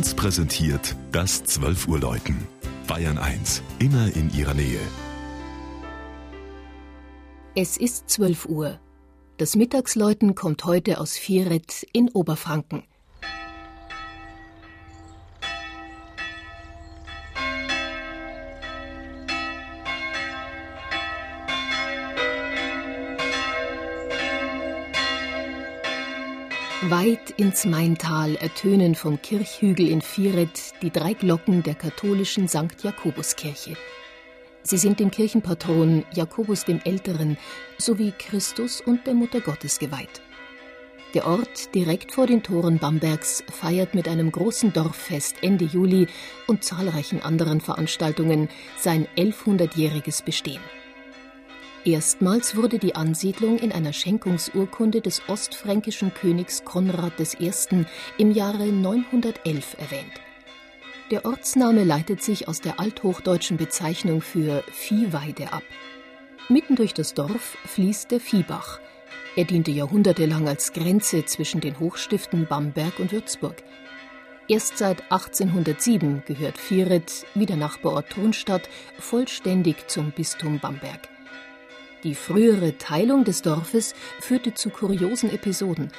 1 präsentiert das 12 Uhr Läuten. Bayern 1, immer in ihrer Nähe. Es ist 12 Uhr. Das Mittagsläuten kommt heute aus Vieret in Oberfranken. Weit ins Maintal ertönen vom Kirchhügel in Vieret die drei Glocken der katholischen St. Jakobuskirche. Sie sind dem Kirchenpatron Jakobus dem Älteren sowie Christus und der Mutter Gottes geweiht. Der Ort direkt vor den Toren Bambergs feiert mit einem großen Dorffest Ende Juli und zahlreichen anderen Veranstaltungen sein 1100-jähriges Bestehen. Erstmals wurde die Ansiedlung in einer Schenkungsurkunde des ostfränkischen Königs Konrad I. im Jahre 911 erwähnt. Der Ortsname leitet sich aus der althochdeutschen Bezeichnung für Viehweide ab. Mitten durch das Dorf fließt der Viehbach. Er diente jahrhundertelang als Grenze zwischen den Hochstiften Bamberg und Würzburg. Erst seit 1807 gehört Vieret, wie der Nachbarort Thunstadt, vollständig zum Bistum Bamberg. Die frühere Teilung des Dorfes führte zu kuriosen Episoden.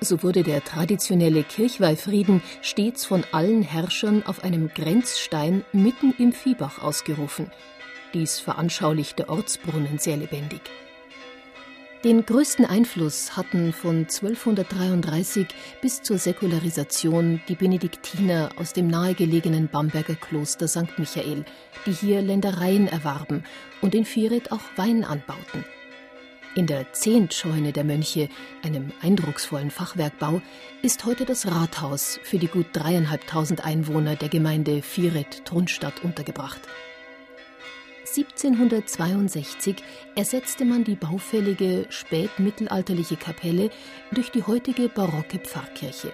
So wurde der traditionelle Kirchweihfrieden stets von allen Herrschern auf einem Grenzstein mitten im Viehbach ausgerufen. Dies veranschaulicht der Ortsbrunnen sehr lebendig. Den größten Einfluss hatten von 1233 bis zur Säkularisation die Benediktiner aus dem nahegelegenen Bamberger Kloster St. Michael, die hier Ländereien erwarben und in Vieret auch Wein anbauten. In der Zehntscheune der Mönche, einem eindrucksvollen Fachwerkbau, ist heute das Rathaus für die gut dreieinhalbtausend Einwohner der Gemeinde Vieret-Trunstadt untergebracht. 1762 ersetzte man die baufällige spätmittelalterliche Kapelle durch die heutige barocke Pfarrkirche.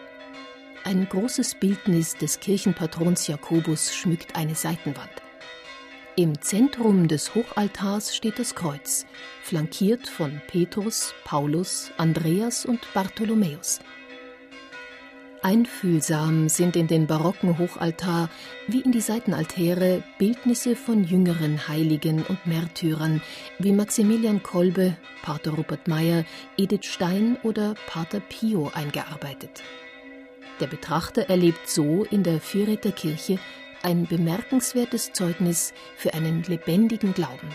Ein großes Bildnis des Kirchenpatrons Jakobus schmückt eine Seitenwand. Im Zentrum des Hochaltars steht das Kreuz, flankiert von Petrus, Paulus, Andreas und Bartholomäus. Einfühlsam sind in den barocken Hochaltar wie in die Seitenaltäre Bildnisse von jüngeren Heiligen und Märtyrern wie Maximilian Kolbe, Pater Rupert Meyer, Edith Stein oder Pater Pio eingearbeitet. Der Betrachter erlebt so in der Viereter Kirche ein bemerkenswertes Zeugnis für einen lebendigen Glauben.